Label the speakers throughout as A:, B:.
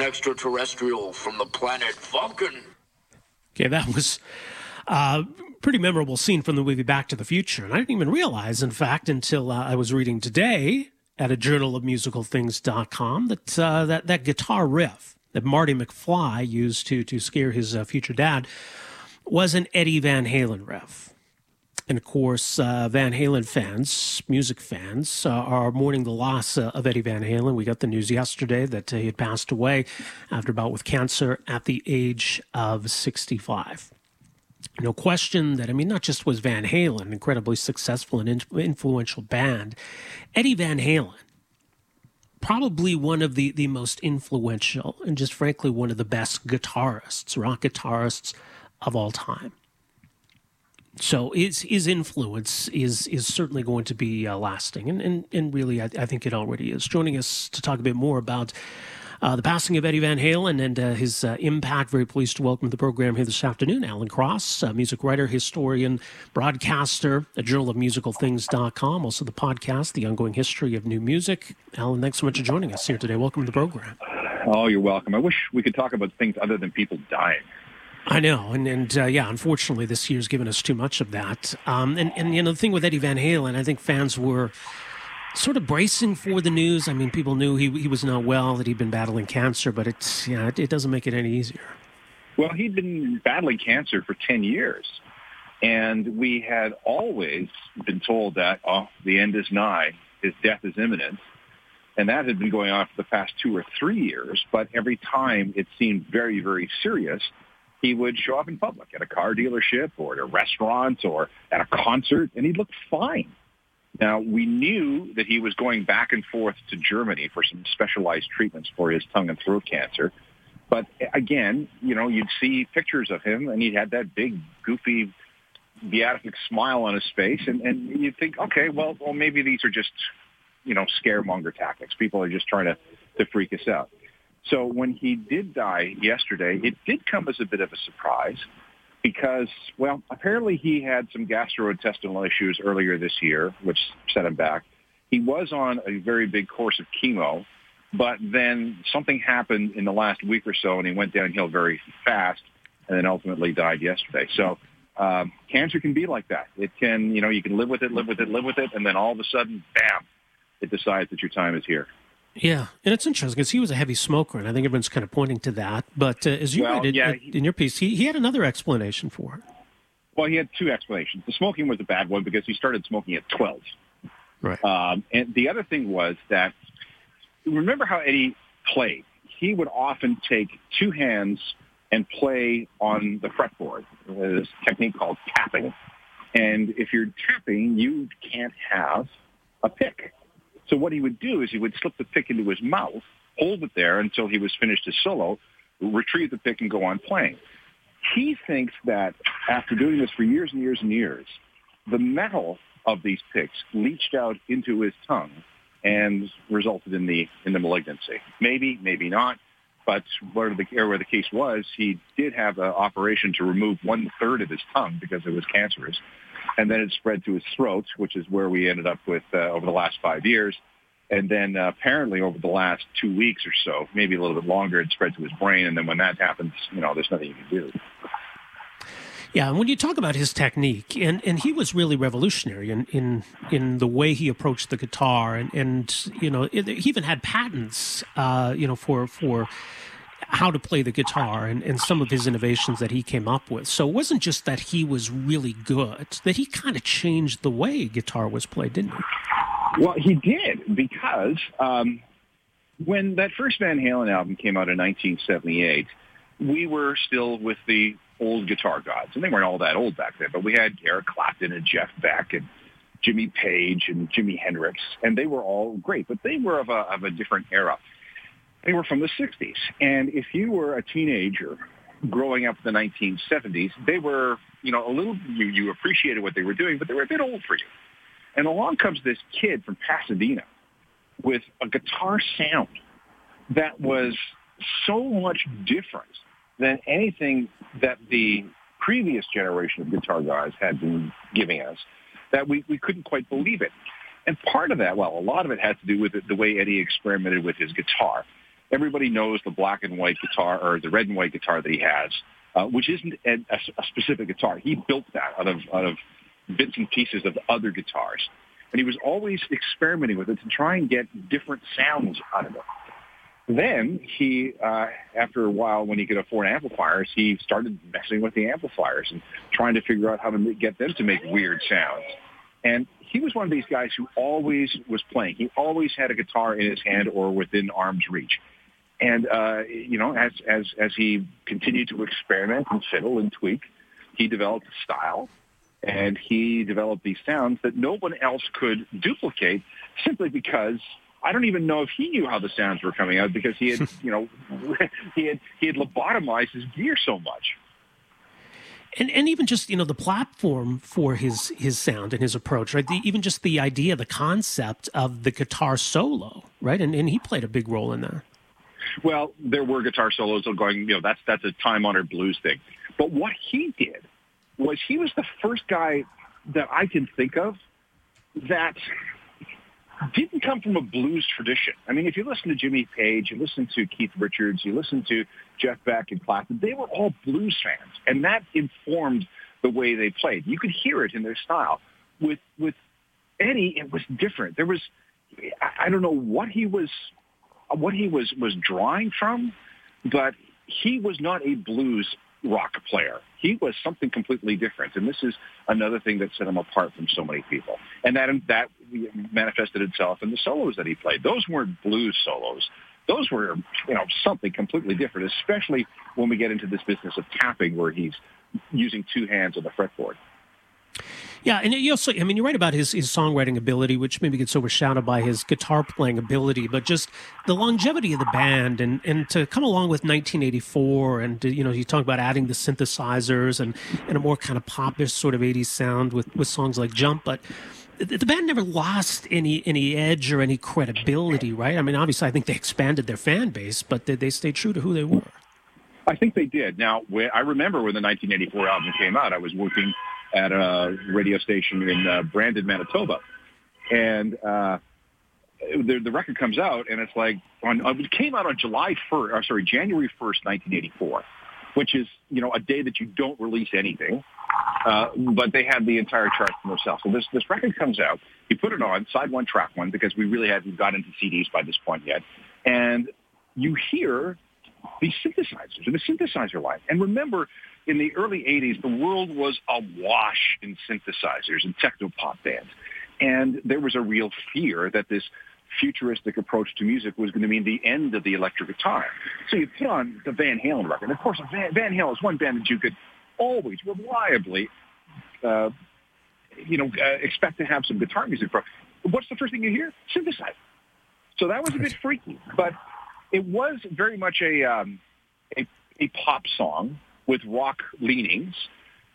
A: Extraterrestrial from the planet Vulcan.
B: Okay, that was a uh, pretty memorable scene from the movie Back to the Future. And I didn't even realize, in fact, until uh, I was reading today at a journal of musicalthings.com that, uh, that that guitar riff that Marty McFly used to, to scare his uh, future dad was an Eddie Van Halen riff. And of course, uh, Van Halen fans, music fans, uh, are mourning the loss uh, of Eddie Van Halen. We got the news yesterday that uh, he had passed away after a bout with cancer at the age of 65. No question that, I mean, not just was Van Halen incredibly successful and in- influential band, Eddie Van Halen, probably one of the, the most influential and just frankly one of the best guitarists, rock guitarists of all time so his his influence is is certainly going to be uh, lasting, and and, and really, I, I, think it already is. Joining us to talk a bit more about. Uh, the passing of Eddie Van Halen and uh, his uh, impact. Very pleased to welcome to the program here this afternoon Alan Cross, music writer, historian, broadcaster at Journal of Musical Things.com, also the podcast, The Ongoing History of New Music. Alan, thanks so much for joining us here today. Welcome to the program.
C: Oh, you're welcome. I wish we could talk about things other than people dying.
B: I know, and and uh, yeah, unfortunately, this year's given us too much of that. Um, and and you know, the thing with Eddie Van Halen, I think fans were sort of bracing for the news. I mean, people knew he he was not well, that he'd been battling cancer, but it's yeah, it, it doesn't make it any easier.
C: Well, he'd been battling cancer for ten years, and we had always been told that oh, the end is nigh, his death is imminent. And that had been going on for the past two or three years, but every time it seemed very, very serious, he would show up in public at a car dealership or at a restaurant or at a concert, and he looked fine. Now, we knew that he was going back and forth to Germany for some specialized treatments for his tongue and throat cancer. But again, you know, you'd see pictures of him, and he had that big, goofy, beatific smile on his face, and, and you'd think, okay, well, well, maybe these are just, you know, scaremonger tactics. People are just trying to, to freak us out. So when he did die yesterday, it did come as a bit of a surprise because, well, apparently he had some gastrointestinal issues earlier this year, which set him back. He was on a very big course of chemo, but then something happened in the last week or so, and he went downhill very fast, and then ultimately died yesterday. So um, cancer can be like that. It can, you know, you can live with it, live with it, live with it, and then all of a sudden, bam, it decides that your time is here.
B: Yeah, and it's interesting because he was a heavy smoker, and I think everyone's kind of pointing to that. But uh, as you well, read it yeah, he, in your piece, he, he had another explanation for it.
C: Well, he had two explanations. The smoking was a bad one because he started smoking at 12.
B: Right.
C: Um, and the other thing was that, remember how Eddie played? He would often take two hands and play on the fretboard, this technique called tapping. And if you're tapping, you can't have a pick. So what he would do is he would slip the pick into his mouth, hold it there until he was finished his solo, retrieve the pick and go on playing. He thinks that after doing this for years and years and years, the metal of these picks leached out into his tongue and resulted in the in the malignancy. Maybe, maybe not. But where the, where the case was, he did have an operation to remove one third of his tongue because it was cancerous and then it spread to his throat, which is where we ended up with uh, over the last five years. And then uh, apparently over the last two weeks or so, maybe a little bit longer, it spread to his brain. And then when that happens, you know, there's nothing you can do.
B: Yeah, and when you talk about his technique, and, and he was really revolutionary in, in in the way he approached the guitar, and, and you know it, he even had patents, uh, you know, for for how to play the guitar and, and some of his innovations that he came up with. So it wasn't just that he was really good, that he kind of changed the way guitar was played, didn't he?
C: Well, he did because um, when that first Van Halen album came out in 1978, we were still with the old guitar gods, and they weren't all that old back then. But we had Eric Clapton and Jeff Beck and Jimmy Page and Jimi Hendrix, and they were all great, but they were of a, of a different era. They were from the 60s, and if you were a teenager growing up in the 1970s, they were, you know, a little, you, you appreciated what they were doing, but they were a bit old for you. And along comes this kid from Pasadena with a guitar sound that was so much different than anything that the previous generation of guitar guys had been giving us that we, we couldn't quite believe it. And part of that, well, a lot of it had to do with the, the way Eddie experimented with his guitar. Everybody knows the black and white guitar or the red and white guitar that he has, uh, which isn't a, a, specific guitar. He built that out of out of bits and pieces of other guitars, and he was always experimenting with it to try and get different sounds out of it. Then he, uh, after a while, when he could afford amplifiers, he started messing with the amplifiers and trying to figure out how to get them to make weird sounds. And he was one of these guys who always was playing. He always had a guitar in his hand or within arm's reach. And uh, you know, as as as he continued to experiment and fiddle and tweak, he developed a style, and he developed these sounds that no one else could duplicate, simply because I don't even know if he knew how the sounds were coming out because he had, you know, he had he had lobotomized his gear so much.
B: And and even just you know the platform for his his sound and his approach, right? The, even just the idea, the concept of the guitar solo, right? And and he played a big role in that.
C: Well, there were guitar solos going, you know, that's that's a time honored blues thing. But what he did was he was the first guy that I can think of that didn't come from a blues tradition. I mean, if you listen to Jimmy Page, you listen to Keith Richards, you listen to Jeff Beck and Clapton, they were all blues fans, and that informed the way they played. You could hear it in their style. With with Eddie, it was different. There was, I don't know what he was, Uh, what he was was drawing from, but he was not a blues rock player. He was something completely different, and this is another thing that set him apart from so many people. And that that manifested itself in the solos that he played. Those weren't blues solos. Those were, you know, something completely different, especially when we get into this business of tapping where he's using two hands on the fretboard.
B: Yeah, and you also, I mean, you're right about his, his songwriting ability, which maybe gets overshadowed by his guitar playing ability, but just the longevity of the band and, and to come along with 1984 and, to, you know, you talk about adding the synthesizers and, and a more kind of popish sort of 80s sound with, with songs like Jump, but the band never lost any any edge or any credibility, right? I mean, obviously, I think they expanded their fan base, but they, they stayed true to who they were.
C: I think they did. Now, I remember when the 1984 album came out, I was working at a radio station in uh, Brandon, Manitoba, and uh, the, the record comes out, and it's like on it came out on July 1st, or sorry, January 1st, 1984, which is you know a day that you don't release anything. Uh, but they had the entire chart for themselves. So this this record comes out. You put it on side one, track one, because we really hadn't got into CDs by this point yet, and you hear these synthesizers, the synthesizer line. And remember, in the early 80s, the world was awash in synthesizers and techno-pop bands. And there was a real fear that this futuristic approach to music was going to mean the end of the electric guitar. So you put on the Van Halen record. And of course, Van, Van Halen is one band that you could always reliably, uh, you know, uh, expect to have some guitar music from. What's the first thing you hear? Synthesizer. So that was a bit freaky, but it was very much a, um, a, a pop song with rock leanings.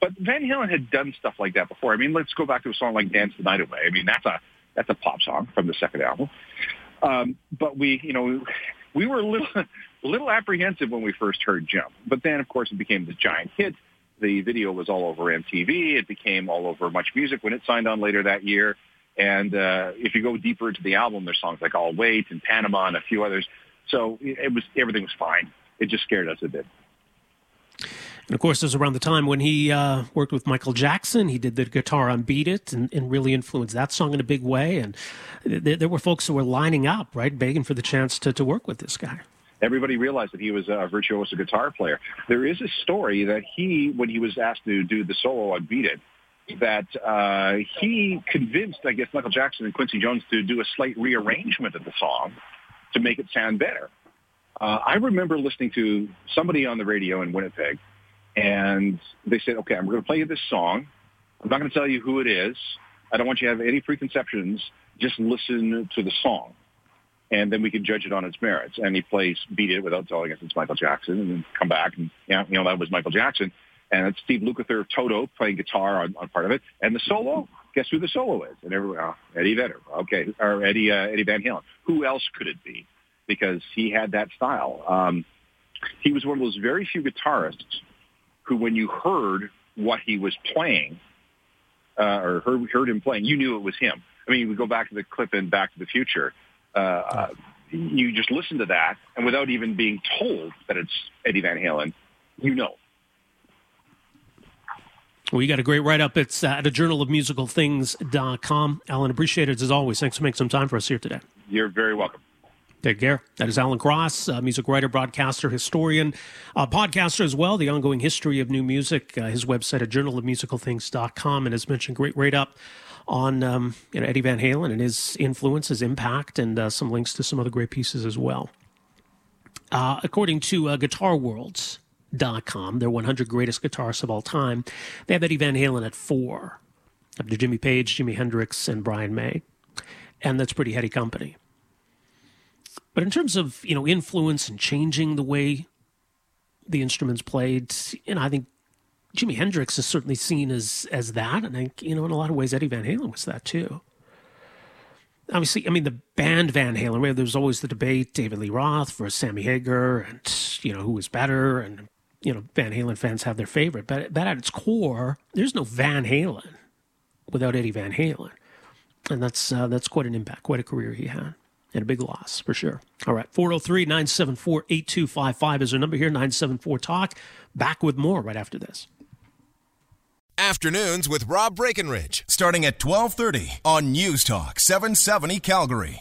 C: But Van Halen had done stuff like that before. I mean, let's go back to a song like "Dance the Night Away." I mean, that's a that's a pop song from the second album. Um, but we, you know, we were a little a little apprehensive when we first heard "Jump." But then, of course, it became this giant hit. The video was all over MTV. It became all over Much Music when it signed on later that year. And uh, if you go deeper into the album, there's songs like "I'll Wait" and "Panama" and a few others. So it was everything was fine. It just scared us a bit.
B: And of course, it was around the time when he uh, worked with Michael Jackson. He did the guitar on "Beat It" and, and really influenced that song in a big way. And th- there were folks who were lining up, right, begging for the chance to, to work with this guy.
C: Everybody realized that he was a virtuoso guitar player. There is a story that he, when he was asked to do the solo on "Beat It," that uh, he convinced, I guess, Michael Jackson and Quincy Jones to do a slight rearrangement of the song to make it sound better. Uh, I remember listening to somebody on the radio in Winnipeg, and they said, "Okay, I'm going to play you this song. I'm not going to tell you who it is. I don't want you to have any preconceptions. Just listen to the song, and then we can judge it on its merits." And he plays "Beat It" without telling us it's Michael Jackson, and then come back and know, you know that was Michael Jackson. And it's Steve Lukather Toto playing guitar on, on part of it, and the solo. Guess who the solo is? And everyone, oh, Eddie Vedder, okay, or Eddie uh, Eddie Van Halen. Who else could it be? Because he had that style. Um, he was one of those very few guitarists who, when you heard what he was playing, uh, or heard, heard him playing, you knew it was him. I mean, we go back to the clip in Back to the Future. Uh, uh, you just listen to that, and without even being told that it's Eddie Van Halen, you know.
B: Well, you got a great write up. It's uh, at a journal of musical things.com. Alan, appreciate it as always. Thanks for making some time for us here today.
C: You're very welcome.
B: Take care. That is Alan Cross, uh, music writer, broadcaster, historian, uh, podcaster as well. The ongoing history of new music. Uh, his website a journal of at journalofmusicalthings.com. And as mentioned, great write up on um, you know, Eddie Van Halen and his influence, his impact, and uh, some links to some other great pieces as well. Uh, according to uh, Guitar Worlds, com, their 100 greatest guitarists of all time. They have Eddie Van Halen at four, after Jimmy Page, Jimi Hendrix, and Brian May. And that's pretty heady company. But in terms of, you know, influence and changing the way the instruments played, know, I think Jimi Hendrix is certainly seen as as that. And I think, you know, in a lot of ways, Eddie Van Halen was that too. Obviously, I mean, the band Van Halen, where there was always the debate, David Lee Roth versus Sammy Hagar, and, you know, who was better. And you know, Van Halen fans have their favorite, but but at its core, there's no Van Halen without Eddie Van Halen, and that's uh, that's quite an impact, quite a career he had, and a big loss for sure. All right, 403-974-8255 is our number here, 974 Talk. Back with more right after this.
D: Afternoons with Rob Breckenridge, starting at 1230 on News Talk 770 Calgary.